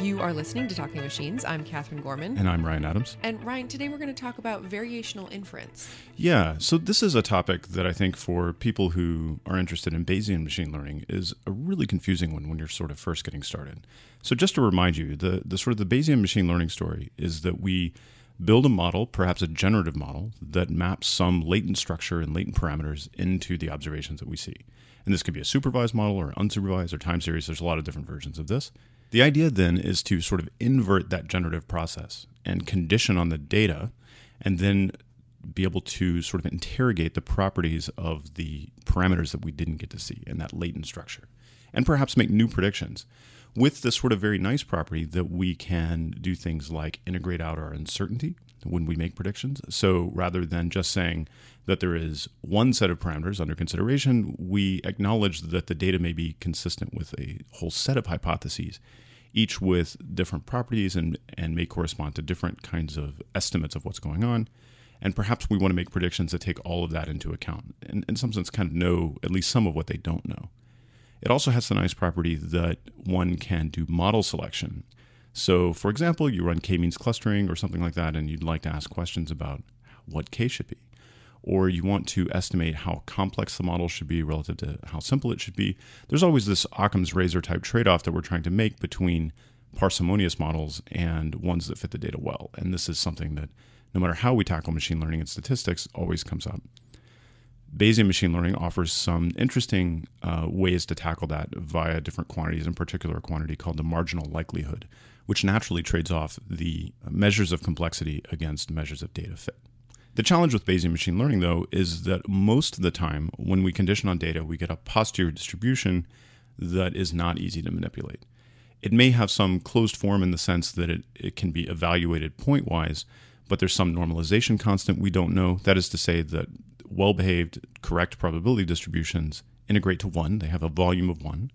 You are listening to Talking Machines. I'm Katherine Gorman. And I'm Ryan Adams. And Ryan, today we're going to talk about variational inference. Yeah, so this is a topic that I think for people who are interested in Bayesian machine learning is a really confusing one when you're sort of first getting started. So just to remind you, the, the sort of the Bayesian machine learning story is that we build a model, perhaps a generative model, that maps some latent structure and latent parameters into the observations that we see. And this could be a supervised model or unsupervised or time series. There's a lot of different versions of this. The idea then is to sort of invert that generative process and condition on the data and then be able to sort of interrogate the properties of the parameters that we didn't get to see in that latent structure and perhaps make new predictions with this sort of very nice property that we can do things like integrate out our uncertainty when we make predictions. So rather than just saying that there is one set of parameters under consideration, we acknowledge that the data may be consistent with a whole set of hypotheses, each with different properties and, and may correspond to different kinds of estimates of what's going on. And perhaps we want to make predictions that take all of that into account and in some sense kind of know at least some of what they don't know. It also has the nice property that one can do model selection. So, for example, you run k means clustering or something like that, and you'd like to ask questions about what k should be. Or you want to estimate how complex the model should be relative to how simple it should be. There's always this Occam's razor type trade off that we're trying to make between parsimonious models and ones that fit the data well. And this is something that, no matter how we tackle machine learning and statistics, always comes up. Bayesian machine learning offers some interesting uh, ways to tackle that via different quantities, in particular, a quantity called the marginal likelihood, which naturally trades off the uh, measures of complexity against measures of data fit. The challenge with Bayesian machine learning, though, is that most of the time, when we condition on data, we get a posterior distribution that is not easy to manipulate. It may have some closed form in the sense that it, it can be evaluated pointwise, but there's some normalization constant we don't know. That is to say, that well behaved, correct probability distributions integrate to one. They have a volume of one.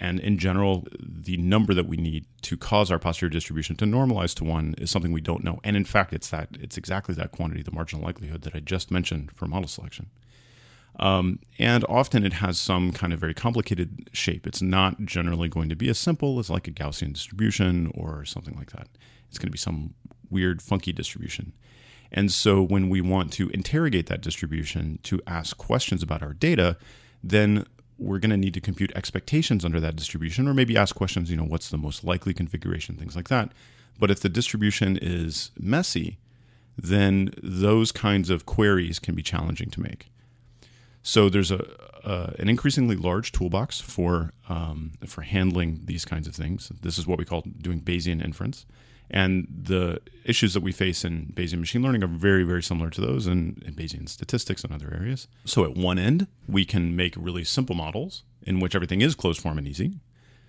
And in general, the number that we need to cause our posterior distribution to normalize to one is something we don't know. And in fact, it's that it's exactly that quantity, the marginal likelihood that I just mentioned for model selection. Um, and often it has some kind of very complicated shape. It's not generally going to be as simple as like a Gaussian distribution or something like that. It's going to be some weird, funky distribution. And so when we want to interrogate that distribution to ask questions about our data, then we're going to need to compute expectations under that distribution or maybe ask questions, you know, what's the most likely configuration, things like that. But if the distribution is messy, then those kinds of queries can be challenging to make. So there's a, an increasingly large toolbox for um, for handling these kinds of things. This is what we call doing Bayesian inference. And the issues that we face in Bayesian machine learning are very, very similar to those in, in, Bayesian statistics and other areas. So at one end, we can make really simple models in which everything is closed form and easy.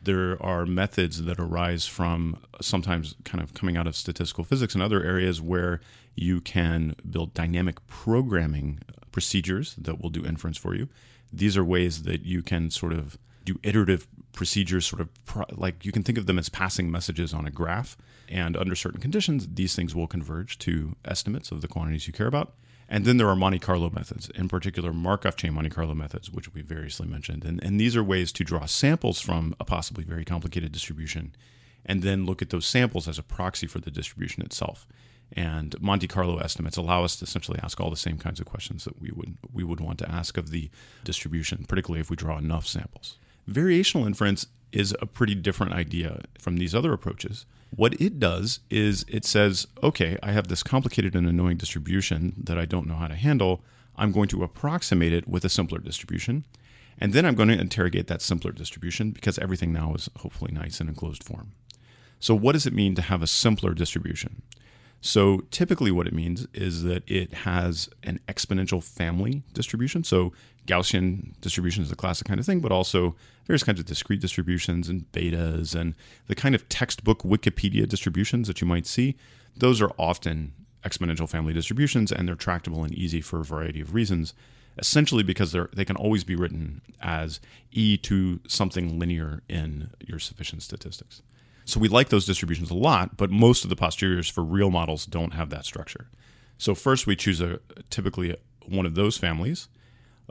There are methods that arise from sometimes kind of coming out of statistical physics and other areas where you can build dynamic programming procedures that will do inference for you. These are ways that you can sort of do iterative procedures, sort of pro- like you can think of them as passing messages on a graph. And under certain conditions, these things will converge to estimates of the quantities you care about. And then there are Monte Carlo methods, in particular Markov chain Monte Carlo methods, which we variously mentioned. And, and these are ways to draw samples from a possibly very complicated distribution and then look at those samples as a proxy for the distribution itself. And Monte Carlo estimates allow us to essentially ask all the same kinds of questions that we would we would want to ask of the distribution, particularly if we draw enough samples. Variational inference is a pretty different idea from these other approaches. What it does is it says, okay, I have this complicated and annoying distribution that I don't know how to handle. I'm going to approximate it with a simpler distribution. And then I'm going to interrogate that simpler distribution because everything now is hopefully nice and in closed form. So, what does it mean to have a simpler distribution? So typically, what it means is that it has an exponential family distribution. So Gaussian distribution is the classic kind of thing, but also various kinds of discrete distributions and betas and the kind of textbook Wikipedia distributions that you might see. Those are often exponential family distributions, and they're tractable and easy for a variety of reasons. Essentially, because they're they can always be written as e to something linear in your sufficient statistics. So we like those distributions a lot, but most of the posteriors for real models don't have that structure. So first we choose a typically one of those families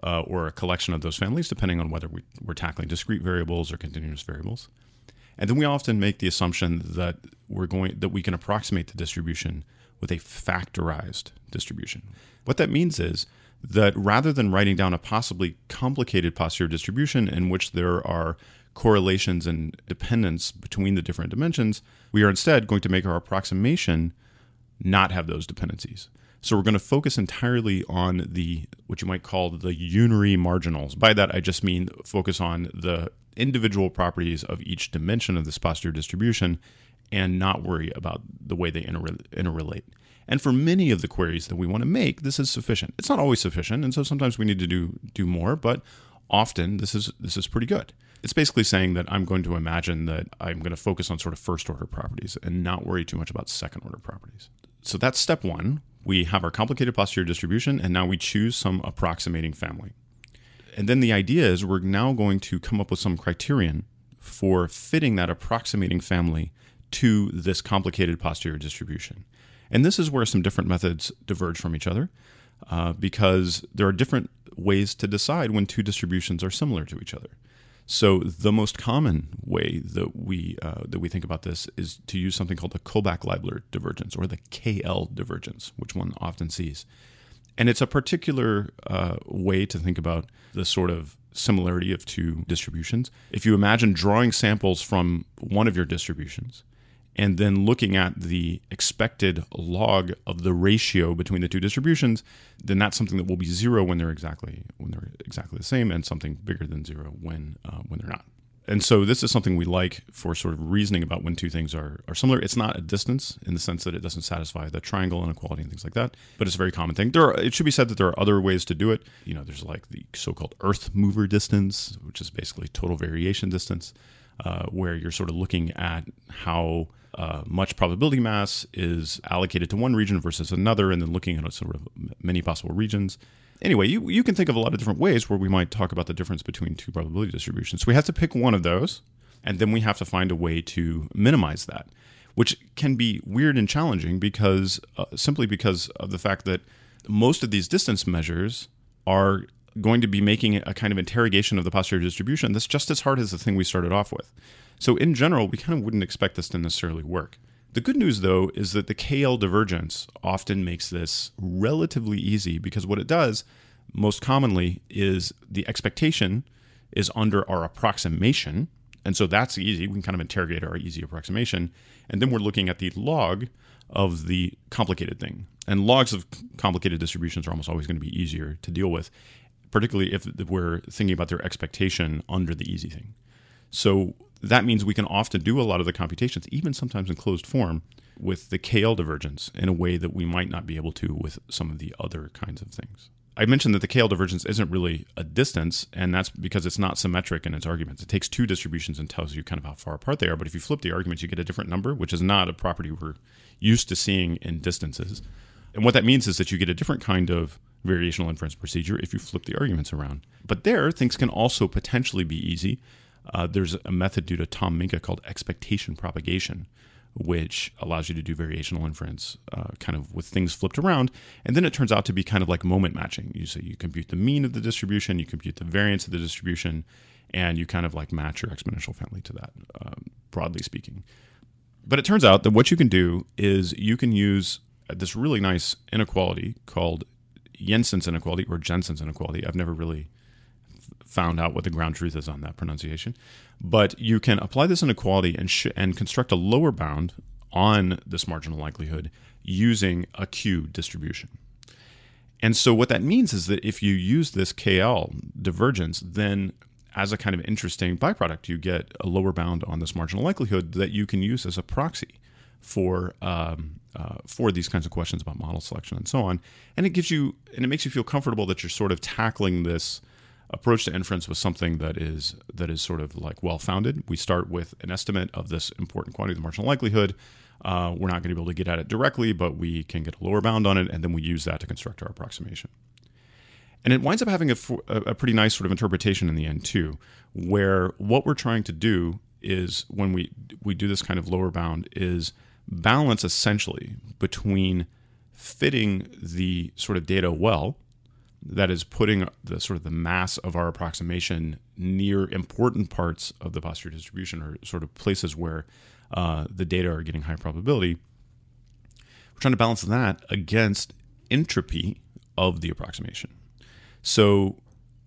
uh, or a collection of those families, depending on whether we, we're tackling discrete variables or continuous variables. And then we often make the assumption that we're going that we can approximate the distribution with a factorized distribution. What that means is that rather than writing down a possibly complicated posterior distribution in which there are correlations and dependence between the different dimensions, we are instead going to make our approximation not have those dependencies. So we're going to focus entirely on the what you might call the unary marginals. By that I just mean focus on the individual properties of each dimension of this posterior distribution and not worry about the way they interrelate. And for many of the queries that we want to make, this is sufficient. It's not always sufficient, and so sometimes we need to do do more, but often this is this is pretty good. It's basically saying that I'm going to imagine that I'm going to focus on sort of first order properties and not worry too much about second order properties. So that's step 1. We have our complicated posterior distribution and now we choose some approximating family. And then the idea is we're now going to come up with some criterion for fitting that approximating family to this complicated posterior distribution. And this is where some different methods diverge from each other uh, because there are different ways to decide when two distributions are similar to each other. So the most common way that we uh, that we think about this is to use something called the Kullback-Leibler divergence or the KL divergence, which one often sees. And it's a particular uh, way to think about the sort of similarity of two distributions. If you imagine drawing samples from one of your distributions and then looking at the expected log of the ratio between the two distributions, then that's something that will be zero when they're exactly when they're exactly the same, and something bigger than zero when uh, when they're not. And so this is something we like for sort of reasoning about when two things are, are similar. It's not a distance in the sense that it doesn't satisfy the triangle inequality and things like that, but it's a very common thing. There are, it should be said that there are other ways to do it. You know, there's like the so-called Earth mover distance, which is basically total variation distance, uh, where you're sort of looking at how uh, much probability mass is allocated to one region versus another, and then looking at sort of many possible regions. Anyway, you, you can think of a lot of different ways where we might talk about the difference between two probability distributions. So we have to pick one of those, and then we have to find a way to minimize that, which can be weird and challenging because uh, simply because of the fact that most of these distance measures are going to be making a kind of interrogation of the posterior distribution that's just as hard as the thing we started off with. So, in general, we kind of wouldn't expect this to necessarily work. The good news, though, is that the KL divergence often makes this relatively easy because what it does most commonly is the expectation is under our approximation. And so that's easy. We can kind of interrogate our easy approximation. And then we're looking at the log of the complicated thing. And logs of complicated distributions are almost always going to be easier to deal with, particularly if we're thinking about their expectation under the easy thing. So that means we can often do a lot of the computations, even sometimes in closed form, with the KL divergence in a way that we might not be able to with some of the other kinds of things. I mentioned that the KL divergence isn't really a distance, and that's because it's not symmetric in its arguments. It takes two distributions and tells you kind of how far apart they are. But if you flip the arguments, you get a different number, which is not a property we're used to seeing in distances. And what that means is that you get a different kind of variational inference procedure if you flip the arguments around. But there, things can also potentially be easy uh, there's a method due to Tom Minka called expectation propagation, which allows you to do variational inference uh, kind of with things flipped around. And then it turns out to be kind of like moment matching. You say you compute the mean of the distribution, you compute the variance of the distribution, and you kind of like match your exponential family to that, um, broadly speaking. But it turns out that what you can do is you can use this really nice inequality called Jensen's inequality or Jensen's inequality. I've never really found out what the ground truth is on that pronunciation. But you can apply this inequality and, sh- and construct a lower bound on this marginal likelihood using a Q distribution. And so what that means is that if you use this KL divergence, then as a kind of interesting byproduct, you get a lower bound on this marginal likelihood that you can use as a proxy for um, uh, for these kinds of questions about model selection and so on. And it gives you and it makes you feel comfortable that you're sort of tackling this approach to inference with something that is that is sort of like well founded. We start with an estimate of this important quantity, the marginal likelihood. Uh, we're not going to be able to get at it directly, but we can get a lower bound on it, and then we use that to construct our approximation. And it winds up having a, a pretty nice sort of interpretation in the end too, where what we're trying to do is when we we do this kind of lower bound is balance essentially between fitting the sort of data well that is putting the sort of the mass of our approximation near important parts of the posterior distribution or sort of places where uh, the data are getting high probability. We're trying to balance that against entropy of the approximation. So,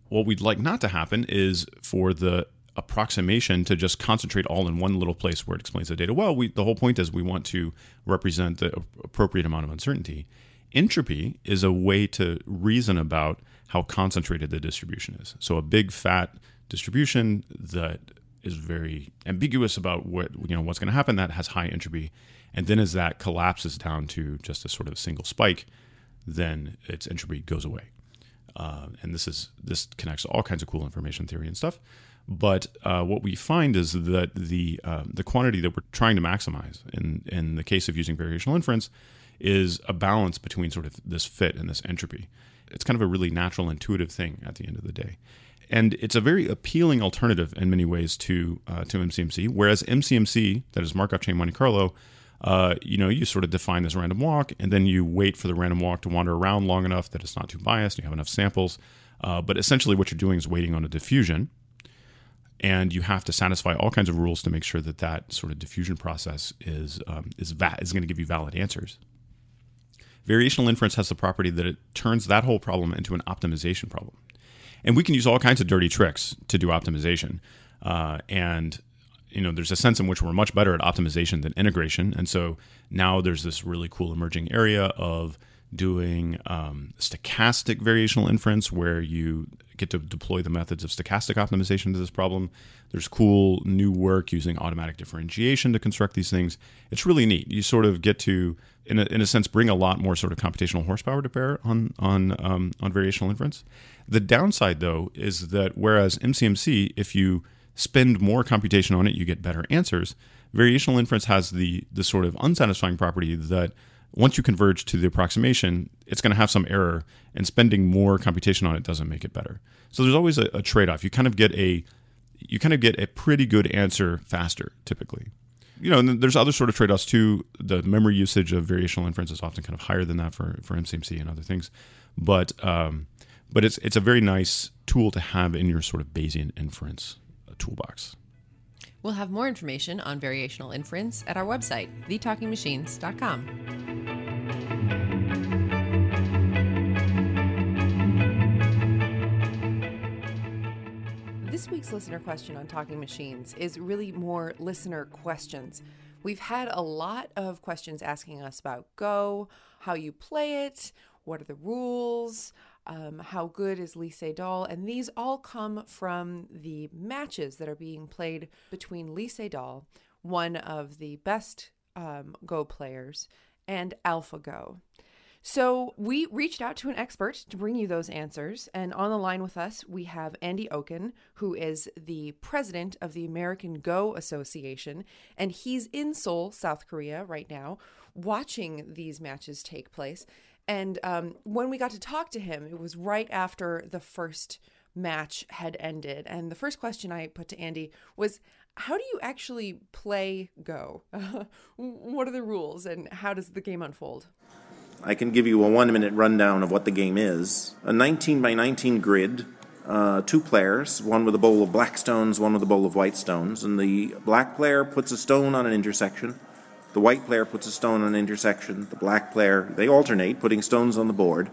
what we'd like not to happen is for the approximation to just concentrate all in one little place where it explains the data well. We, the whole point is we want to represent the appropriate amount of uncertainty. Entropy is a way to reason about how concentrated the distribution is. So a big fat distribution that is very ambiguous about what you know what's going to happen that has high entropy, and then as that collapses down to just a sort of single spike, then its entropy goes away. Uh, and this is this connects to all kinds of cool information theory and stuff. But uh, what we find is that the uh, the quantity that we're trying to maximize in in the case of using variational inference is a balance between sort of this fit and this entropy. It's kind of a really natural, intuitive thing at the end of the day, and it's a very appealing alternative in many ways to uh, to MCMC. Whereas MCMC, that is Markov chain Monte Carlo, uh, you know, you sort of define this random walk, and then you wait for the random walk to wander around long enough that it's not too biased. You have enough samples, uh, but essentially, what you're doing is waiting on a diffusion and you have to satisfy all kinds of rules to make sure that that sort of diffusion process is um, is va- is going to give you valid answers. Variational inference has the property that it turns that whole problem into an optimization problem, and we can use all kinds of dirty tricks to do optimization. Uh, and you know, there's a sense in which we're much better at optimization than integration, and so now there's this really cool emerging area of doing um, stochastic variational inference where you get to deploy the methods of stochastic optimization to this problem. There's cool new work using automatic differentiation to construct these things. It's really neat. You sort of get to, in a, in a sense, bring a lot more sort of computational horsepower to bear on on um, on variational inference. The downside, though, is that whereas MCMC, if you spend more computation on it, you get better answers. Variational inference has the the sort of unsatisfying property that once you converge to the approximation, it's going to have some error, and spending more computation on it doesn't make it better. So there's always a, a trade-off. You kind of get a you kind of get a pretty good answer faster, typically. You know, and there's other sort of trade-offs too. The memory usage of variational inference is often kind of higher than that for, for MCMC and other things, but um, but it's it's a very nice tool to have in your sort of Bayesian inference uh, toolbox. We'll have more information on variational inference at our website, thetalkingmachines.com. This week's listener question on Talking Machines is really more listener questions. We've had a lot of questions asking us about Go, how you play it, what are the rules, um, how good is Lee Sedol, and these all come from the matches that are being played between Lee Sedol, one of the best um, Go players, and AlphaGo. So we reached out to an expert to bring you those answers. And on the line with us, we have Andy Okun, who is the president of the American Go Association. And he's in Seoul, South Korea right now, watching these matches take place. And um, when we got to talk to him, it was right after the first match had ended. And the first question I put to Andy was, how do you actually play Go? what are the rules and how does the game unfold? I can give you a one minute rundown of what the game is. A 19 by 19 grid, uh, two players, one with a bowl of black stones, one with a bowl of white stones, and the black player puts a stone on an intersection. The white player puts a stone on an intersection. The black player, they alternate, putting stones on the board.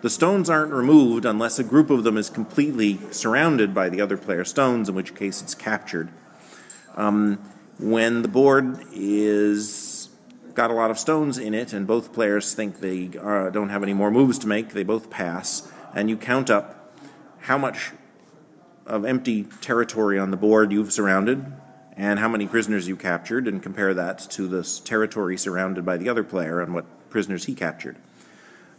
The stones aren't removed unless a group of them is completely surrounded by the other player's stones, in which case it's captured. Um, when the board is got a lot of stones in it, and both players think they uh, don't have any more moves to make. They both pass, and you count up how much of empty territory on the board you've surrounded, and how many prisoners you captured, and compare that to this territory surrounded by the other player and what prisoners he captured.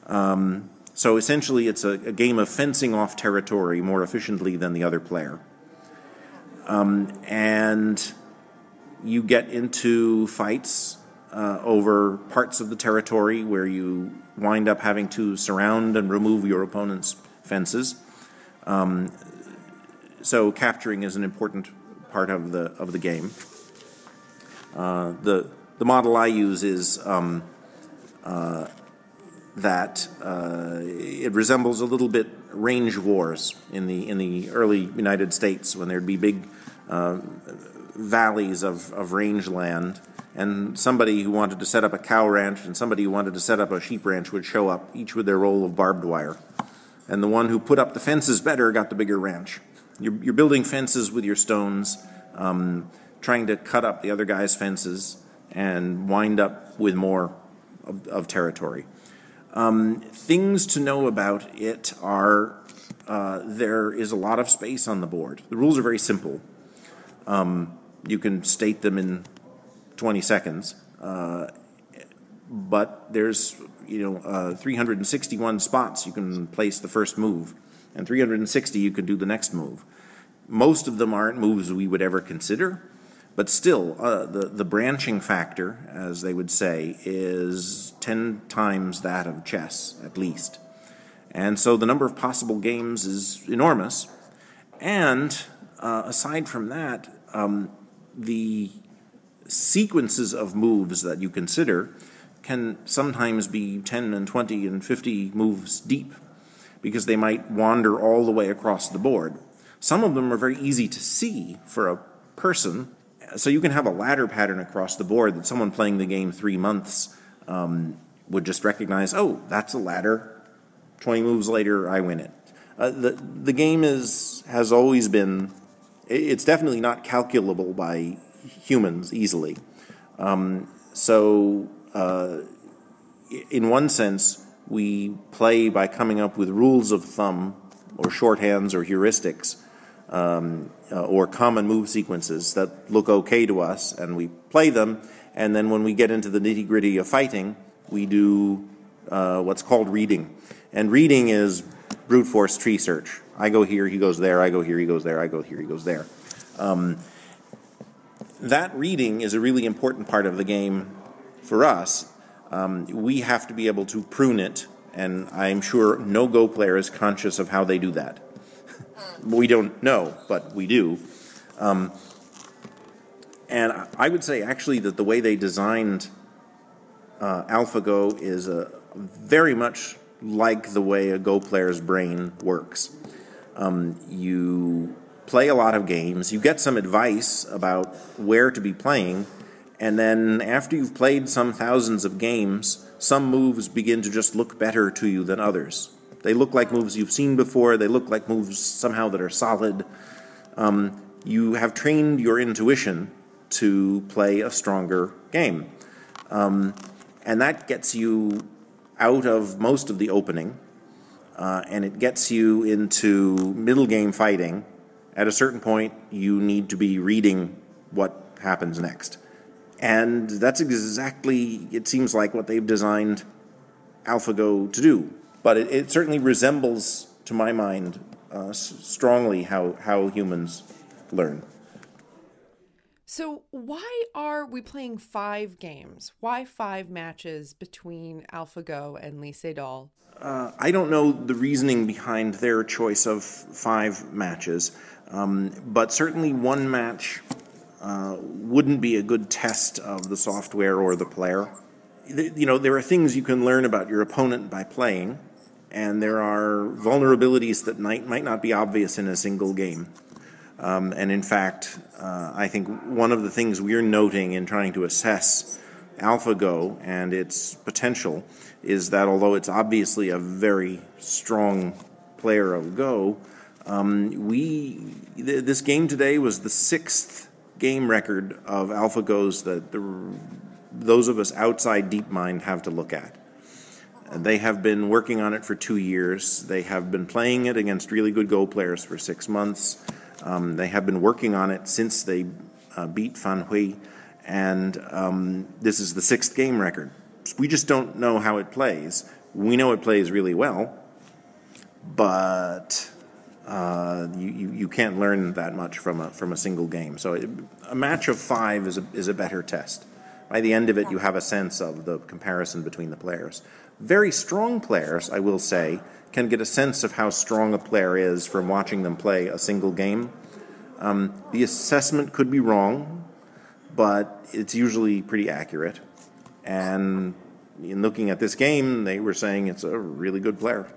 Um, so essentially, it's a, a, game of fencing off territory more efficiently than the other player. Um, and you get into fights uh, over parts of the territory where you wind up having to surround and remove your opponent's fences. Um, so capturing is an important part of the of the game. Uh, the the model I use is um, uh, that uh, it resembles a little bit range wars in the in the early United States when there'd be big uh, valleys of, of rangeland, and somebody who wanted to set up a cow ranch and somebody who wanted to set up a sheep ranch would show up, each with their roll of barbed wire. And the one who put up the fences better got the bigger ranch. You're, you're building fences with your stones, um, trying to cut up the other guy's fences and wind up with more of, of territory. Um, things to know about it are uh, there is a lot of space on the board. The rules are very simple. Um, you can state them in 20 seconds, uh, but there's you know uh, 361 spots you can place the first move, and 360 you can do the next move. Most of them aren't moves we would ever consider, but still, uh, the the branching factor, as they would say, is 10 times that of chess at least, and so the number of possible games is enormous. And uh, aside from that, um, the sequences of moves that you consider can sometimes be 10 and 20 and 50 moves deep because they might wander all the way across the board. Some of them are very easy to see for a person. So you can have a ladder pattern across the board that someone playing the game three months um, would just recognize, oh, that's a ladder. 20 moves later, I win it. Uh, the, the game is, has always been, it's definitely not calculable by humans easily. Um, so, uh, in one sense, we play by coming up with rules of thumb or shorthands or heuristics um, uh, or common move sequences that look okay to us, and we play them. And then when we get into the nitty gritty of fighting, we do uh, what's called reading. And reading is brute force tree search. I go here, he goes there, I go here, he goes there, I go here, he goes there. Um, that reading is a really important part of the game for us. Um, we have to be able to prune it, and I'm sure no Go player is conscious of how they do that. we don't know, but we do. Um, and I would say actually that the way they designed uh, AlphaGo is a, very much like the way a Go player's brain works. Um, you play a lot of games, you get some advice about where to be playing, and then after you've played some thousands of games, some moves begin to just look better to you than others. They look like moves you've seen before, they look like moves somehow that are solid. Um, you have trained your intuition to play a stronger game. Um, and that gets you out of most of the opening, uh, and it gets you into middle game fighting at a certain point, you need to be reading what happens next. And that's exactly, it seems like, what they've designed AlphaGo to do. But it, it certainly resembles, to my mind, uh, strongly how, how humans learn. So, why are we playing five games? Why five matches between AlphaGo and Lee Sedol? Uh, I don't know the reasoning behind their choice of five matches. Um, but certainly one match uh, wouldn't be a good test of the software or the player. You know, there are things you can learn about your opponent by playing, and there are vulnerabilities that might, might not be obvious in a single game. Um, and in fact, uh, I think one of the things we're noting in trying to assess AlphaGo and its potential is that although it's obviously a very strong player of Go, um, we th- this game today was the sixth game record of AlphaGos that the, those of us outside DeepMind have to look at. They have been working on it for two years. They have been playing it against really good Go players for six months. Um, they have been working on it since they uh, beat Fan Hui, and um, this is the sixth game record. We just don't know how it plays. We know it plays really well, but uh, you, you, you, can't learn that much from a, from a single game. So it, a match of five is a, is a better test. By the end of it, you have a sense of the comparison between the players. Very strong players, I will say, can get a sense of how strong a player is from watching them play a single game. Um, the assessment could be wrong, but it's usually pretty accurate. And in looking at this game, they were saying it's a really good player.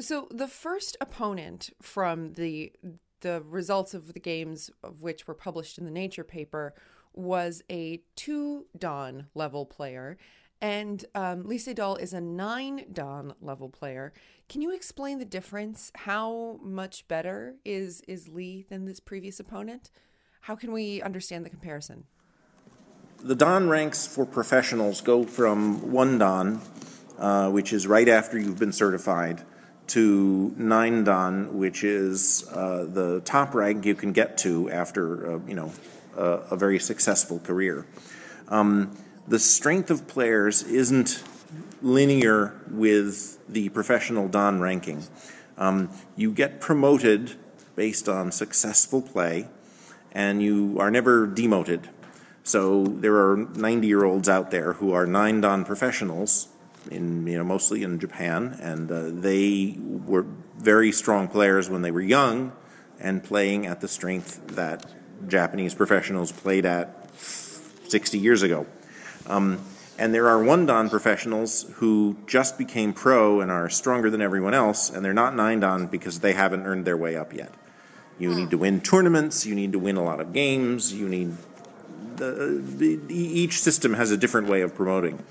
So the first opponent from the the results of the games of which were published in the Nature paper was a two Dan level player, and um, Lee Sedol is a nine Dan level player. Can you explain the difference? How much better is is Lee than this previous opponent? How can we understand the comparison? The Dan ranks for professionals go from one Dan, uh, which is right after you've been certified, to nine Dan, which is uh, the top rank you can get to after uh, you know a very successful career. Um, the strength of players isn't linear with the professional Dan ranking. Um, you get promoted based on successful play, and you are never demoted. So there are 90 year olds out there who are nine Dan professionals, in you know mostly in Japan, and uh, they were very strong players when they were young, and playing at the strength that Japanese professionals played at 60 years ago. Um, and there are one Dan professionals who just became pro and are stronger than everyone else, and they're not nine Dan because they haven't earned their way up yet. You need to win tournaments, you need to win a lot of games, you need. The, the, each system has a different way of promoting.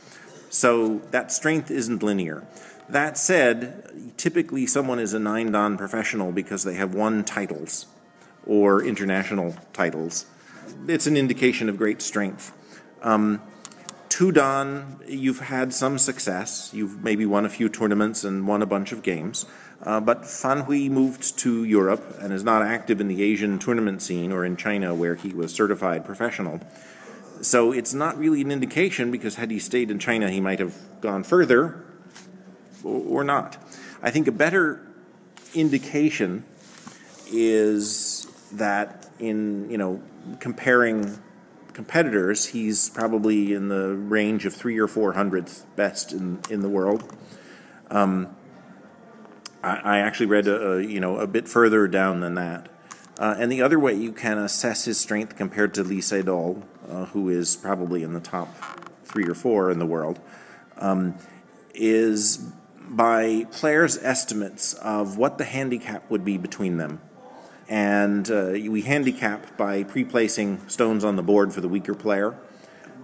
So that strength isn't linear. That said, typically someone is a nine Dan professional because they have won titles or international titles. It's an indication of great strength. Um, two Dan, you've had some success. You've maybe won a few tournaments and won a bunch of games. Uh, but Fan Hui moved to Europe and is not active in the Asian tournament scene or in China where he was certified professional. So it's not really an indication because had he stayed in China, he might have gone further or, not. I think a better indication is that in you know comparing competitors, he's probably in the range of three or four hundredth best in in the world. Um, I, I, actually read a, a, you know a bit further down than that. Uh, and the other way you can assess his strength compared to Lee Sedol, uh, who is probably in the top three or four in the world, um, is by players' estimates of what the handicap would be between them and uh, we handicap by pre-placing stones on the board for the weaker player.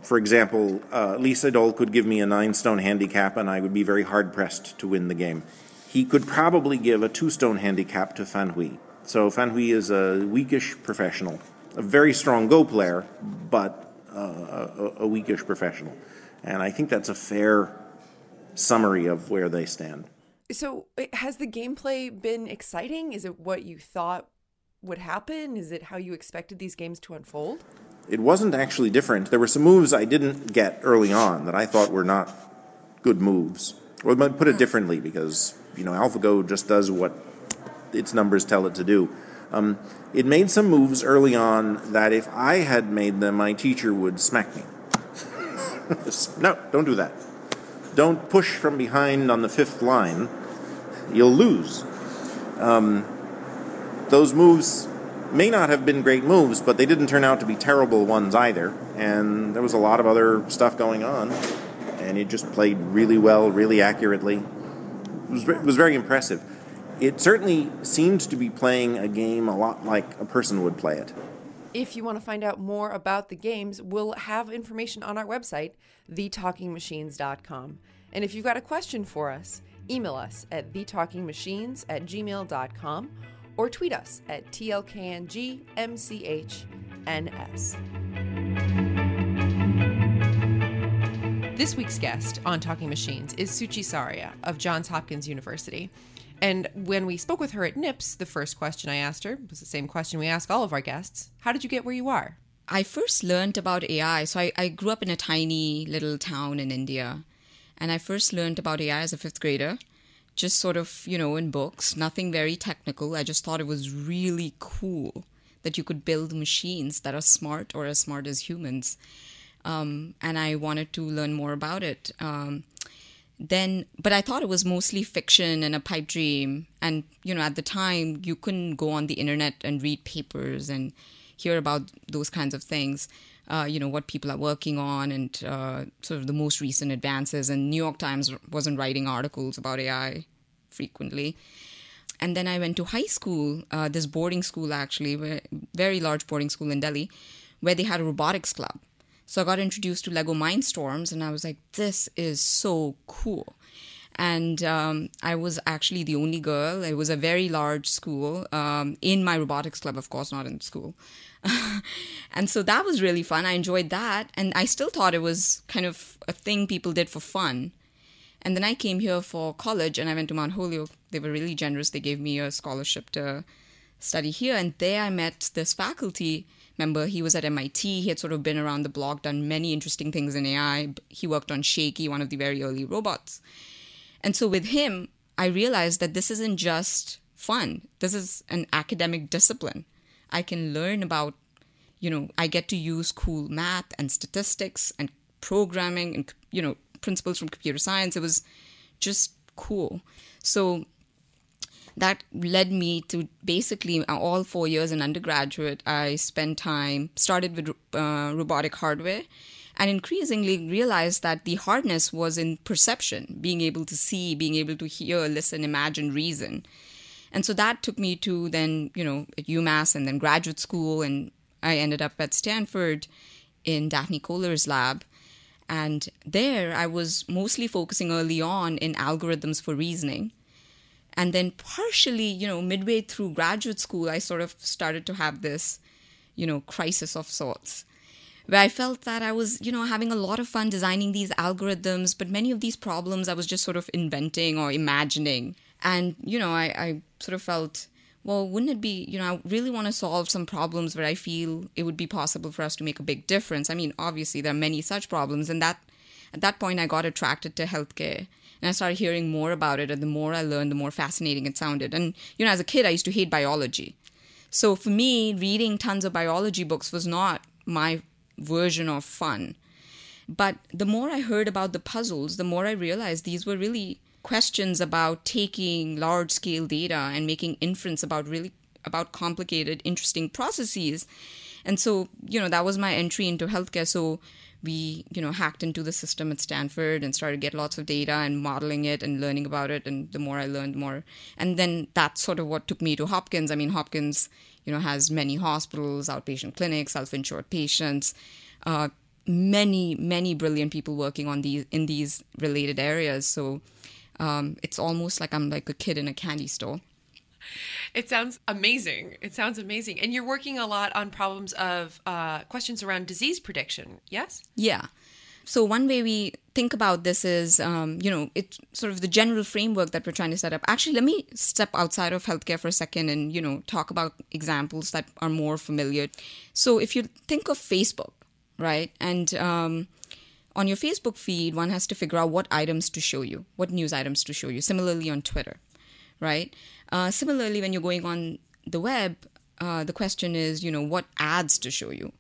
For example, uh, Lee Sedol could give me a nine stone handicap, and I would be very hard pressed to win the game. He could probably give a two stone handicap to Fan Hui. So Fan Hui is a weakish professional, a very strong Go player, but uh, a, a weakish professional. And I think that's a fair summary of where they stand. So, has the gameplay been exciting? Is it what you thought would happen? Is it how you expected these games to unfold? It wasn't actually different. There were some moves I didn't get early on that I thought were not good moves. Or put it differently, because you know AlphaGo just does what its numbers tell it to do. Um, it made some moves early on that if I had made them, my teacher would smack me. no, don't do that. Don't push from behind on the fifth line. You'll lose. Um, those moves may not have been great moves, but they didn't turn out to be terrible ones either. And there was a lot of other stuff going on, and he just played really well, really accurately. It was, it was very impressive. It certainly seemed to be playing a game a lot like a person would play it. If you want to find out more about the games, we'll have information on our website, thetalkingmachines.com. And if you've got a question for us, email us at thetalkingmachines at gmail.com or tweet us at TLKNGMCHNS. This week's guest on Talking Machines is Suchi Saria of Johns Hopkins University. And when we spoke with her at NIPS, the first question I asked her was the same question we ask all of our guests How did you get where you are? I first learned about AI. So I, I grew up in a tiny little town in India. And I first learned about AI as a fifth grader just sort of, you know, in books, nothing very technical. I just thought it was really cool that you could build machines that are smart or as smart as humans. Um, and I wanted to learn more about it. Um, then, but I thought it was mostly fiction and a pipe dream. And, you know, at the time, you couldn't go on the internet and read papers and hear about those kinds of things. Uh, you know what people are working on and uh, sort of the most recent advances. And New York Times wasn't writing articles about AI frequently. And then I went to high school, uh, this boarding school actually, very large boarding school in Delhi, where they had a robotics club. So I got introduced to Lego Mindstorms, and I was like, this is so cool. And um, I was actually the only girl. It was a very large school um, in my robotics club, of course, not in school. and so that was really fun. I enjoyed that. And I still thought it was kind of a thing people did for fun. And then I came here for college and I went to Mount Holyoke. They were really generous. They gave me a scholarship to study here. And there I met this faculty member. He was at MIT. He had sort of been around the block, done many interesting things in AI. He worked on Shakey, one of the very early robots. And so with him, I realized that this isn't just fun, this is an academic discipline. I can learn about, you know, I get to use cool math and statistics and programming and, you know, principles from computer science. It was just cool. So that led me to basically uh, all four years in undergraduate, I spent time, started with uh, robotic hardware, and increasingly realized that the hardness was in perception, being able to see, being able to hear, listen, imagine, reason. And so that took me to then, you know, at UMass and then graduate school. And I ended up at Stanford in Daphne Koller's lab. And there I was mostly focusing early on in algorithms for reasoning. And then partially, you know, midway through graduate school, I sort of started to have this, you know, crisis of sorts where I felt that I was, you know, having a lot of fun designing these algorithms, but many of these problems I was just sort of inventing or imagining. And, you know, I, I sort of felt, well, wouldn't it be, you know, I really want to solve some problems where I feel it would be possible for us to make a big difference. I mean, obviously, there are many such problems. And that, at that point, I got attracted to healthcare. And I started hearing more about it. And the more I learned, the more fascinating it sounded. And, you know, as a kid, I used to hate biology. So for me, reading tons of biology books was not my version of fun. But the more I heard about the puzzles, the more I realized these were really questions about taking large scale data and making inference about really about complicated interesting processes and so you know that was my entry into healthcare so we you know hacked into the system at stanford and started to get lots of data and modeling it and learning about it. And the more i learned more and then that's sort of what took me to hopkins. I mean hopkins you know has many hospitals outpatient clinics self-insured patients uh, many many brilliant people working on these in these related areas. So um, it's almost like I'm like a kid in a candy store. It sounds amazing. It sounds amazing. And you're working a lot on problems of uh, questions around disease prediction, yes? Yeah. So, one way we think about this is, um, you know, it's sort of the general framework that we're trying to set up. Actually, let me step outside of healthcare for a second and, you know, talk about examples that are more familiar. So, if you think of Facebook, right, and um, on your Facebook feed, one has to figure out what items to show you, what news items to show you. Similarly, on Twitter, right? Uh, similarly, when you're going on the web, uh, the question is, you know, what ads to show you.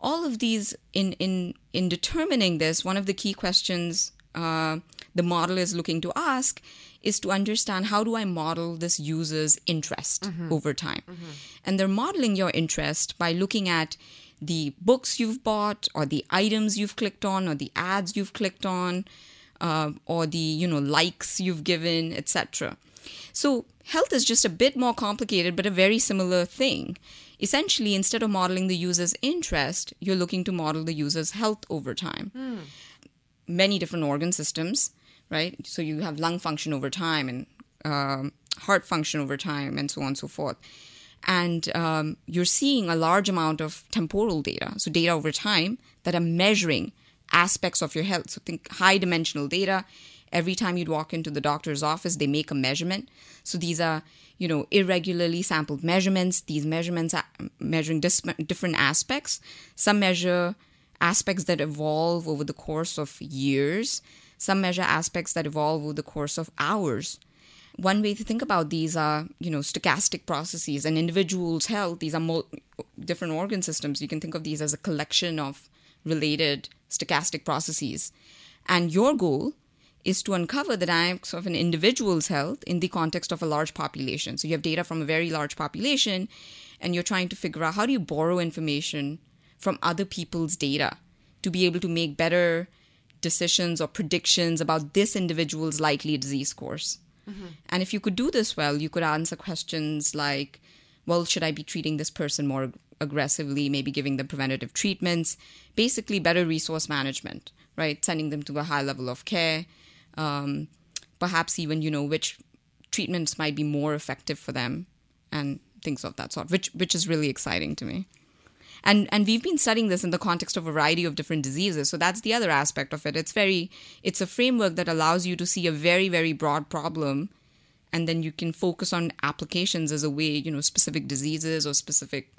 All of these, in in in determining this, one of the key questions uh, the model is looking to ask is to understand how do I model this user's interest mm-hmm. over time, mm-hmm. and they're modeling your interest by looking at the books you've bought or the items you've clicked on or the ads you've clicked on uh, or the you know likes you've given etc so health is just a bit more complicated but a very similar thing essentially instead of modeling the user's interest you're looking to model the user's health over time mm. many different organ systems right so you have lung function over time and um, heart function over time and so on and so forth and um, you're seeing a large amount of temporal data, so data over time that are measuring aspects of your health. So think high dimensional data. Every time you'd walk into the doctor's office, they make a measurement. So these are, you know, irregularly sampled measurements. These measurements are measuring dis- different aspects. Some measure aspects that evolve over the course of years. Some measure aspects that evolve over the course of hours one way to think about these are you know stochastic processes an individual's health these are mo- different organ systems you can think of these as a collection of related stochastic processes and your goal is to uncover the dynamics of an individual's health in the context of a large population. So you have data from a very large population and you're trying to figure out how do you borrow information from other people's data to be able to make better decisions or predictions about this individual's likely disease course. Mm-hmm. And if you could do this well, you could answer questions like, well, should I be treating this person more ag- aggressively, maybe giving them preventative treatments, basically better resource management, right? Sending them to a high level of care, um, perhaps even, you know, which treatments might be more effective for them and things of that sort, which which is really exciting to me. And and we've been studying this in the context of a variety of different diseases. So that's the other aspect of it. It's very it's a framework that allows you to see a very very broad problem and then you can focus on applications as a way, you know, specific diseases or specific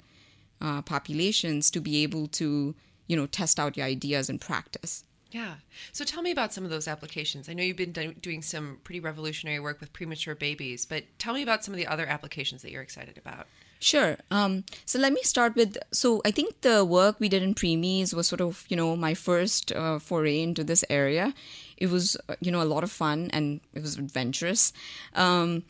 uh, populations to be able to, you know, test out your ideas in practice. Yeah. So tell me about some of those applications. I know you've been do- doing some pretty revolutionary work with premature babies, but tell me about some of the other applications that you're excited about. Sure. Um, so let me start with. So I think the work we did in preemies was sort of, you know, my first uh, foray into this area. It was, uh, you know, a lot of fun and it was adventurous. Um,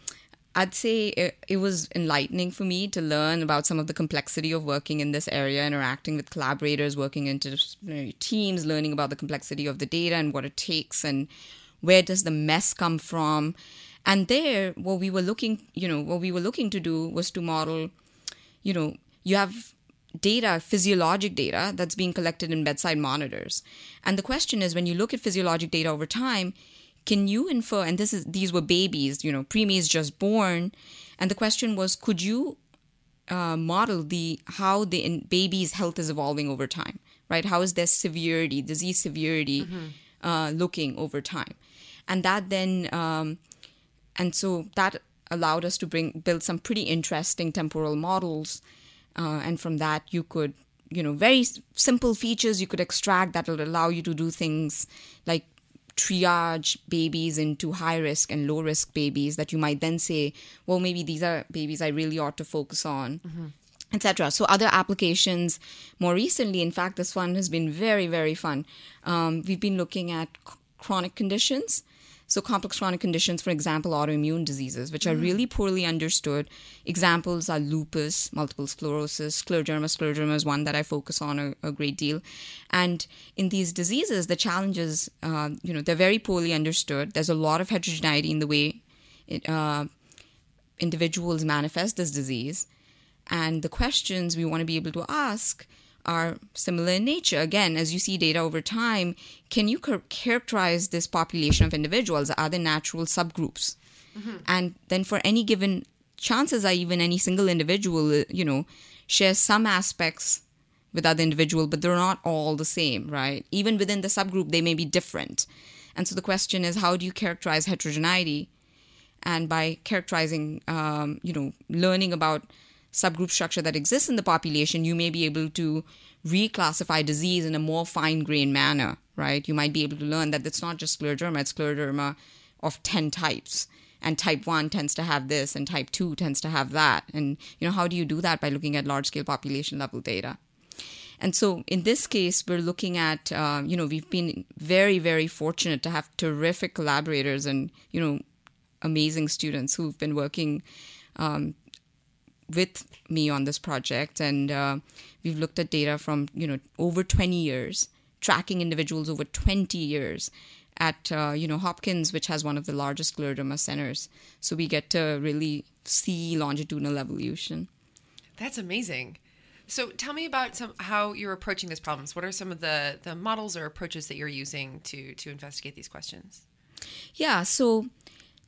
I'd say it, it was enlightening for me to learn about some of the complexity of working in this area, interacting with collaborators, working interdisciplinary teams, learning about the complexity of the data and what it takes and where does the mess come from. And there, what we were looking, you know, what we were looking to do was to model, you know, you have data, physiologic data that's being collected in bedside monitors. And the question is when you look at physiologic data over time, can you infer and this is these were babies you know preemies just born. And the question was could you uh, model the how the in, baby's health is evolving over time right? How is their severity disease severity uh, looking over time? And that then um, and so that allowed us to bring build some pretty interesting temporal models uh, and from that you could you know very s- simple features you could extract that will allow you to do things like triage babies into high risk and low risk babies that you might then say well maybe these are babies i really ought to focus on etc so other applications more recently in fact this one has been very very fun. Um, we've been looking at c- chronic conditions so, complex chronic conditions, for example, autoimmune diseases, which are really poorly understood. Examples are lupus, multiple sclerosis, scleroderma. Scleroderma is one that I focus on a, a great deal. And in these diseases, the challenges, uh, you know, they're very poorly understood. There's a lot of heterogeneity in the way it, uh, individuals manifest this disease. And the questions we want to be able to ask are similar in nature. Again, as you see data over time, can you char- characterize this population of individuals? Are there natural subgroups? And then for any given, chances are even any single individual, uh, you know, shares some aspects with other individual, but they're not all the same, right? Even within the subgroup, they may be different. And so the question is, how do you characterize heterogeneity? and by characterizing, um, you know, learning about subgroup structure that exists in the population, you may be able to reclassify disease in a more fine-grained manner, right? You might be able to learn that it's not just scleroderma; it's scleroderma of ten types, and type one tends to have this, and type two tends to have that. And you know, how do you do that by looking at large-scale population-level data? And so in this case, we're looking at, uh, you know, we've been very, very fortunate to have terrific collaborators and, you know, amazing students who've been working um, with me on this project. And uh, we've looked at data from, you know, over 20 years, tracking individuals over 20 years at, uh, you know, Hopkins, which has one of the largest scleroderma centers. So we get to really see longitudinal evolution. That's amazing. So tell me about some how you're approaching these problems. What are some of the the models or approaches that you're using to to investigate these questions? Yeah, so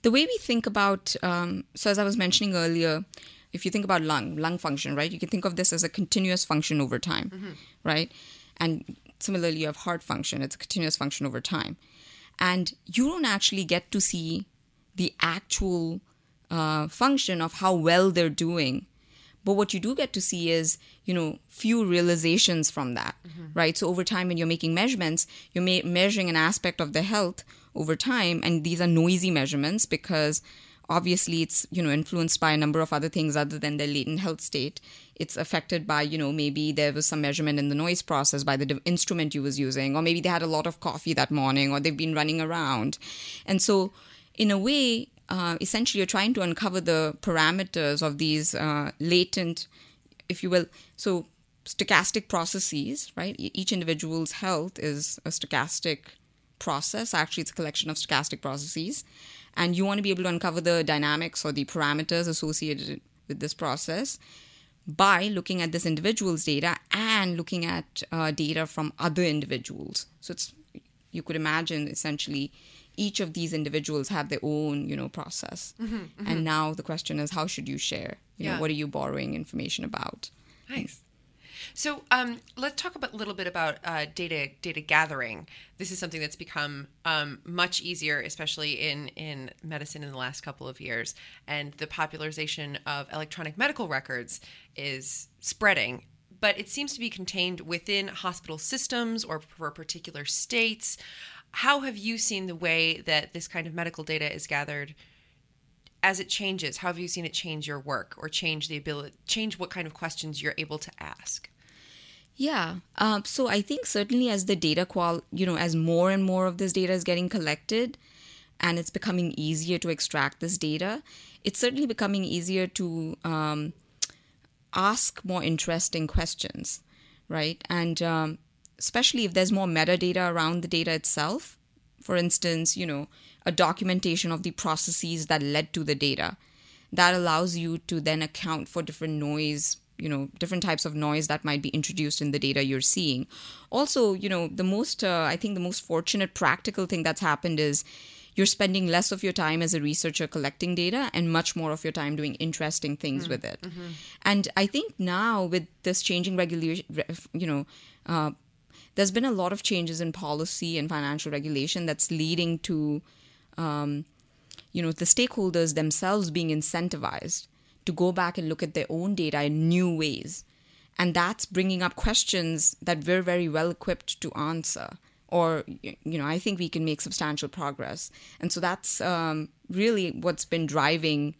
the way we think about, um, so as I was mentioning earlier, if you think about lung, lung function, right, you can think of this as a continuous function over time, right? And similarly, you have heart function, it's a continuous function over time. And you don't actually get to see the actual uh, function of how well they're doing. But what you do get to see is, you know, few realizations from that, right? So over time, when you're making measurements, you're ma- measuring an aspect of the health over time, and these are noisy measurements because obviously it's you know influenced by a number of other things other than their latent health state. It's affected by you know maybe there was some measurement in the noise process by the de- instrument you was using or maybe they had a lot of coffee that morning or they've been running around. And so in a way uh, essentially you're trying to uncover the parameters of these uh, latent if you will so stochastic processes right? Each individual's health is a stochastic process. Actually it's a collection of stochastic processes and you want to be able to uncover the dynamics or the parameters associated with this process by looking at this individual's data and looking at uh, data from other individuals. So it's you could imagine essentially each of these individuals have their own you know process, mm-hmm, mm-hmm. and now the question is how should you share? You yeah. know, what are you borrowing information about? Nice. So um, let's talk a little bit about uh, data data gathering. This is something that's become um, much easier, especially in in medicine in the last couple of years, and the popularization of electronic medical records is spreading. But it seems to be contained within hospital systems or for particular states. How have you seen the way that this kind of medical data is gathered? as it changes how have you seen it change your work or change the ability change what kind of questions you're able to ask yeah. Um, so I think certainly as the data qual, you know, as more and more of this data is getting collected and it's becoming easier to extract this data, it's certainly becoming easier to um, ask more interesting questions, right? And um, especially if there's more metadata around the data itself. For instance, you know, a documentation of the processes that led to the data. That allows you to then account for different noise you know different types of noise that might be introduced in the data you're seeing. Also you know the most uh, i think the most fortunate practical thing that's happened is you're spending less of your time as a researcher collecting data and much more of your time doing interesting things mm. with it. Mm-hmm. and i think now with this changing regulation you know uh, there's been a lot of changes in policy and financial regulation that's leading to um, you know the stakeholders themselves being incentivized to go back and look at their own data in new ways. And that's bringing up questions that we're very well equipped to answer. Or, you know, I think we can make substantial progress. And so that's um, really what's been driving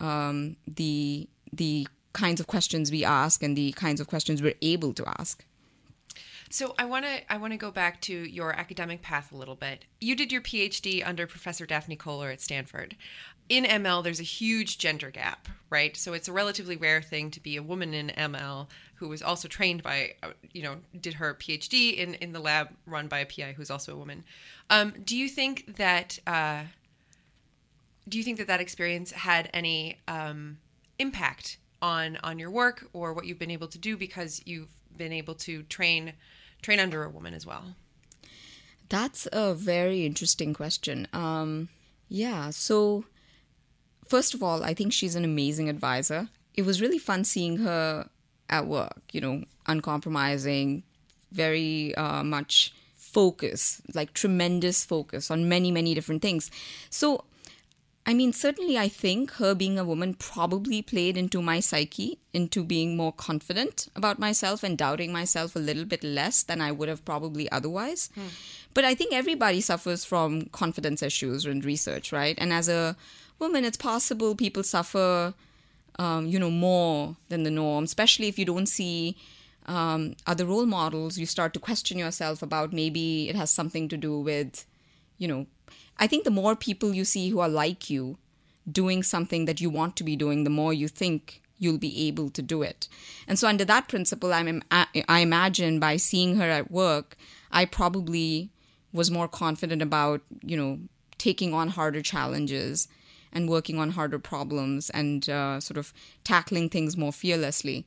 um, the, the kinds of questions we ask and the kinds of questions we're able to ask. So I want to I want to go back to your academic path a little bit. You did your PhD under Professor Daphne Koller at Stanford in ML, there's a huge gender gap, right? So it's a relatively rare thing to be a woman in ML who was also trained by, uh, you know, did her PhD in, in the lab run by a PI who's also a woman. Um, do you think that, uh, do you think that that experience had any um, impact on on your work or what you've been able to do because you've been able to train train under a woman as well? That's a very interesting question. Um, yeah, so first of all, I think she's an amazing advisor. It was really fun seeing her at work, you know, uncompromising, very uh, much focus, like tremendous focus on many, many different things. So, I mean, certainly, I think her being a woman probably played into my psyche, into being more confident about myself and doubting myself a little bit less than I would have probably otherwise. Hmm. But I think everybody suffers from confidence issues in research, right? And as a women, it's possible people suffer, um, you know, more than the norm, especially if you don't see um, other role models. You start to question yourself about maybe it has something to do with, you know, I think the more people you see who are like you doing something that you want to be doing, the more you think you'll be able to do it. And so, under that principle, I'm, I imagine by seeing her at work, I probably was more confident about, you know, taking on harder challenges and working on harder problems and uh, sort of tackling things more fearlessly.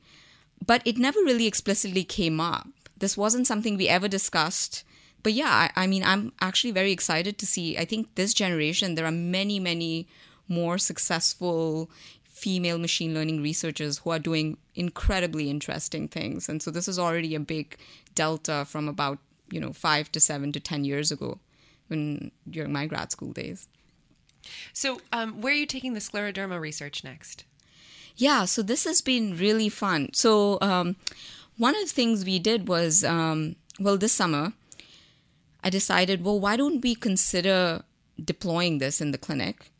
But it never really explicitly came up. This wasn't something we ever discussed. But yeah, I, I mean, I'm actually very excited to see. I think this generation, there are many, many more successful female machine learning researchers who are doing incredibly interesting things. And so this is already a big delta from about, you know, five to seven to 10 years ago when during my grad school days. So, um, where are you taking the scleroderma research next? Yeah, so this has been really fun. So, um, one of the things we did was, um, well, this summer, I decided, well, why don't we consider deploying this in the clinic?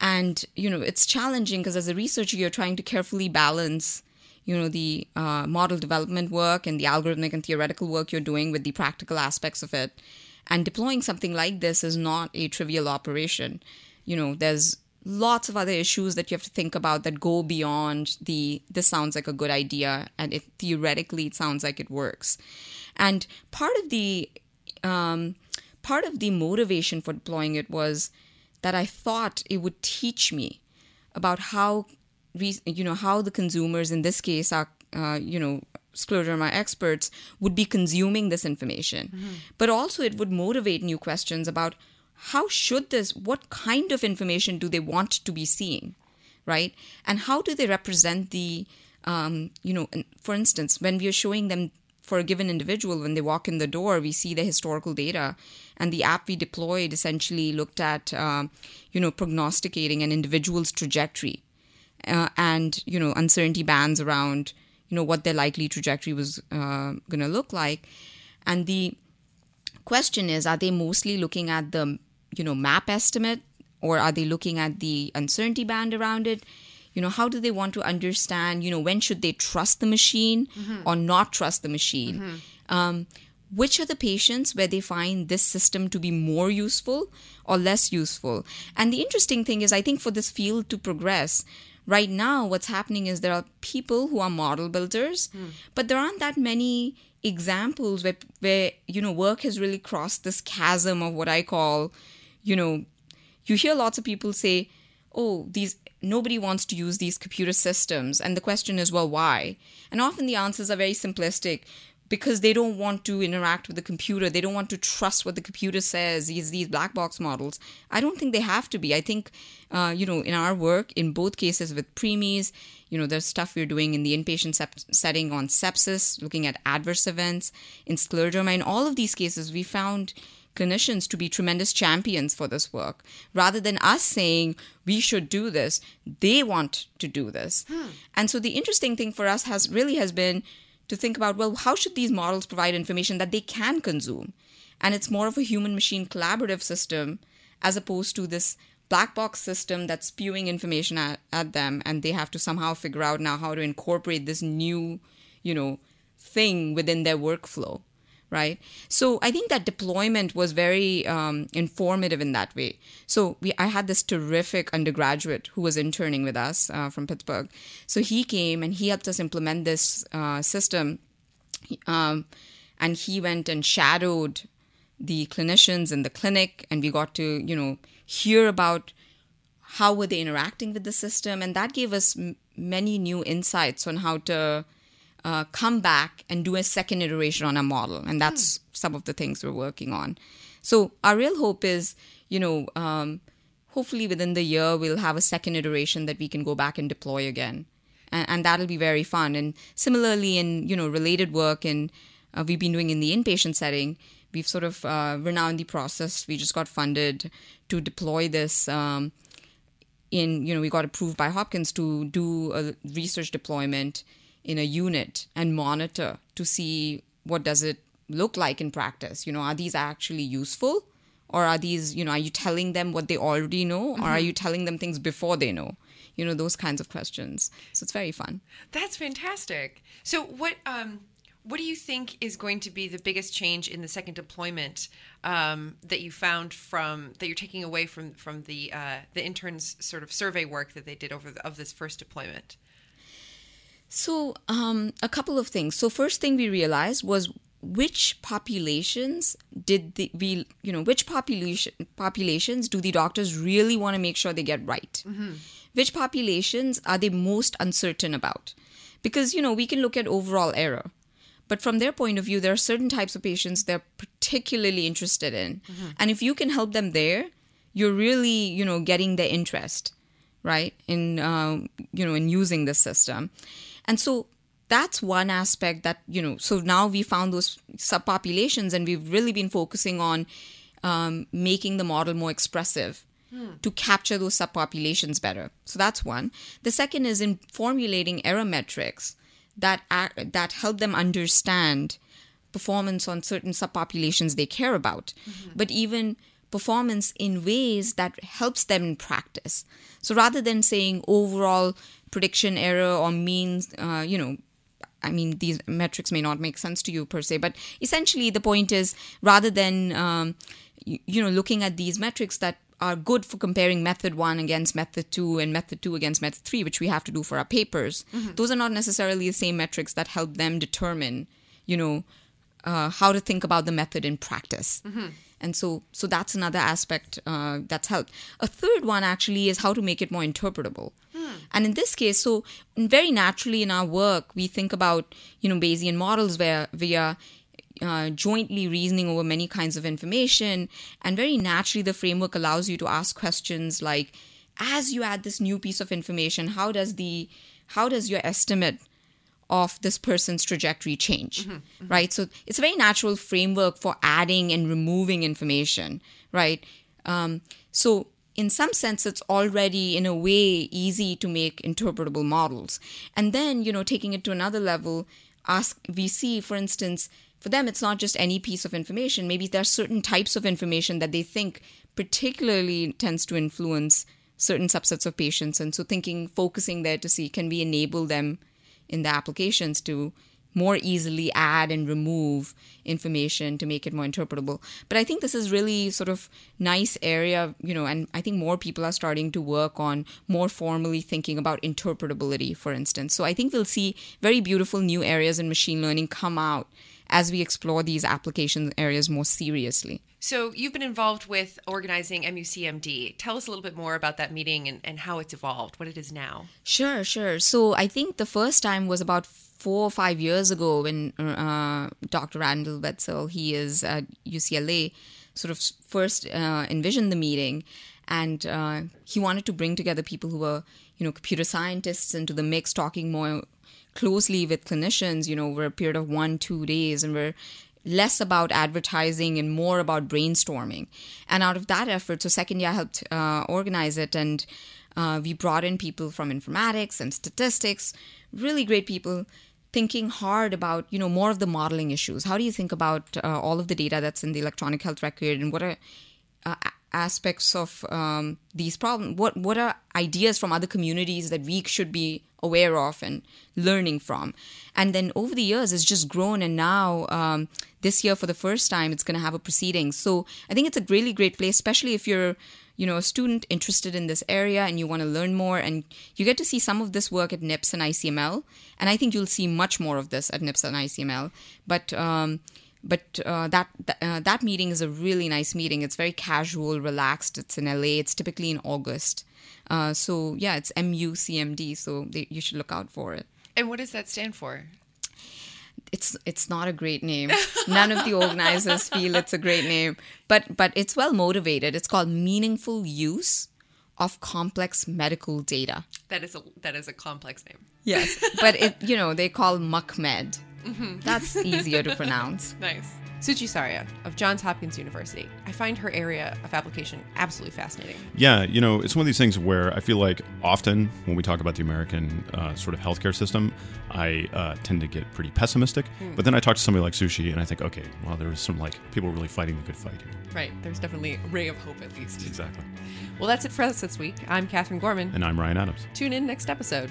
And, you know, it's challenging because as a researcher, you're trying to carefully balance, you know, the uh, model development work and the algorithmic and theoretical work you're doing with the practical aspects of it. And deploying something like this is not a trivial operation you know, there's lots of other issues that you have to think about that go beyond the this sounds like a good idea and it theoretically it sounds like it works and part of the um, part of the motivation for deploying it was that I thought it would teach me about how, you know, how the consumers in this case are, uh, you know, scleroderma experts would be consuming this information. Mm-hmm. But also it would motivate new questions about how should this, what kind of information do they want to be seeing, right? And how do they represent the, um, you know, for instance, when we are showing them for a given individual when they walk in the door we see the historical data and the app we deployed essentially looked at uh, you know prognosticating an individual's trajectory uh, and you know uncertainty bands around you know what their likely trajectory was uh, going to look like and the question is are they mostly looking at the you know map estimate or are they looking at the uncertainty band around it you know how do they want to understand you know when should they trust the machine mm-hmm. or not trust the machine mm-hmm. um, which are the patients where they find this system to be more useful or less useful and the interesting thing is i think for this field to progress right now what's happening is there are people who are model builders mm. but there aren't that many examples where where you know work has really crossed this chasm of what i call you know you hear lots of people say oh these nobody wants to use these computer systems. And the question is, well, why? And often the answers are very simplistic because they don't want to interact with the computer. They don't want to trust what the computer says, these, these black box models. I don't think they have to be. I think, uh, you know, in our work, in both cases with preemies, you know, there's stuff we're doing in the inpatient sep- setting on sepsis, looking at adverse events, in scleroderma. In all of these cases, we found clinicians to be tremendous champions for this work. Rather than us saying we should do this, they want to do this. Hmm. And so the interesting thing for us has really has been to think about well, how should these models provide information that they can consume? And it's more of a human machine collaborative system as opposed to this black box system that's spewing information at, at them and they have to somehow figure out now how to incorporate this new, you know, thing within their workflow right? So I think that deployment was very um, informative in that way. So we, I had this terrific undergraduate who was interning with us uh, from Pittsburgh. So he came and he helped us implement this uh, system, um, and he went and shadowed the clinicians in the clinic, and we got to you know hear about how were they interacting with the system, and that gave us m- many new insights on how to uh, come back and do a second iteration on a model. And that's hmm. some of the things we're working on. So our real hope is, you know, um, hopefully within the year we'll have a second iteration that we can go back and deploy again, and, and that'll be very fun. And similarly, in you know related work and uh, we've been doing in the inpatient setting, we've sort of uh, we're now in the process. We just got funded to deploy this. Um, in you know we got approved by Hopkins to do a research deployment in a unit and monitor to see what does it look like in practice you know are these actually useful or are these you know are you telling them what they already know mm-hmm. or are mm-hmm. you telling them things before they know you know those kinds of questions so it's very fun that's fantastic so what um what do you think is going to be the biggest change in the second deployment um, that you found from that you're taking away from from the uh, the interns sort of survey work that they did over the, of this first deployment? So, um, a couple of things. So, first thing we realized was which populations did the we you know which population populations do the doctors really want to make sure they get right? Mm-hmm. Which populations are they most uncertain about? Because you know we can look at overall error, but from their point of view, there are certain types of patients they're particularly interested in, mm-hmm. and if you can help them there, you're really you know getting their interest, right? In uh, you know in using this system. And so that's one aspect that, you know, so now we found those subpopulations and we've really been focusing on um, making the model more expressive hmm. to capture those subpopulations better. So that's one. The second is in formulating error metrics that, act, that help them understand performance on certain subpopulations they care about, mm-hmm. but even performance in ways that helps them in practice. So rather than saying overall prediction error or means, uh, you know, I mean, these metrics may not make sense to you per se, but essentially the point is rather than, um, you, you know, looking at these metrics that are good for comparing method one against method two and method two against method three, which we have to do for our papers, mm-hmm. those are not necessarily the same metrics that help them determine, you know, uh, how to think about the method in practice. And so, so that's another aspect uh, that's helped. A third one actually is how to make it more interpretable. And in this case, so very naturally in our work, we think about you know Bayesian models where we are uh, jointly reasoning over many kinds of information, and very naturally the framework allows you to ask questions like, as you add this new piece of information, how does the how does your estimate of this person's trajectory change? Right? So it's a very natural framework for adding and removing information. Right? Um, so in some sense it's already in a way easy to make interpretable models. And then you know taking it to another level ask see for instance for them it's not just any piece of information. Maybe there are certain types of information that they think particularly tends to influence certain subsets of patients. And so thinking focusing there to see can we enable them in the applications to more easily add and remove information to make it more interpretable. But i think this is really sort of nice area you know and i think more people are starting to work on more formally thinking about interpretability for instance. So i think we'll see very beautiful new areas in machine learning come out as we explore these application areas more seriously So you've been involved with organizing MUCMD. Tell us a little bit more about that meeting and, and how it's evolved, what it is now. Sure, sure. So I think the first time was about four or five years ago when uh, Dr. Randall Wetzel, he is at UCLA, sort of first uh, envisioned the meeting, and uh, he wanted to bring together people who were, you know, computer scientists into the mix, talking more closely with clinicians, you know, over a period of one, two days, and we're less about advertising and more about brainstorming. And out of that effort, so second year I helped uh, organize it, and uh, we brought in people from informatics and statistics, really great people thinking hard about you know more of the modeling issues. How do you think about uh, all of the data that's in the electronic health record, and what are uh, aspects of um, these problems? What what are ideas from other communities that we should be aware of and learning from? And then over the years, it's just grown, and now um, this year for the first time, it's going to have a proceeding. So I think it's a really great place, especially if you're you know a student interested in this area and you want to learn more and you get to see some of this work at nips and icml and i think you'll see much more of this at nips and icml but um, but uh, that uh, that meeting is a really nice meeting. It's very casual, relaxed. It's in LA. It's typically in August. Uh, so yeah, it's MUCMD. So they, you should look out for it. And what does that stand for? It's it's not a great name. None of the organizers feel it's a great name, but but it's well motivated. It's called Meaningful Use of Complex Medical Data. That is a that is a complex name. Yes, but it you know they call MuckMed. Mm-hmm. That's easier to pronounce. Nice. Suchi Saria of Johns Hopkins University. I find her area of application absolutely fascinating. Yeah, you know, it's one of these things where I feel like often when we talk about the American uh, sort of healthcare system, I uh, tend to get pretty pessimistic. Mm. But then I talk to somebody like Suchi and I think, okay, well, there is some like people really fighting the good fight here. Right. There's definitely a ray of hope at least. Exactly. Well, that's it for us this week. I'm Katherine Gorman. And I'm Ryan Adams. Tune in next episode.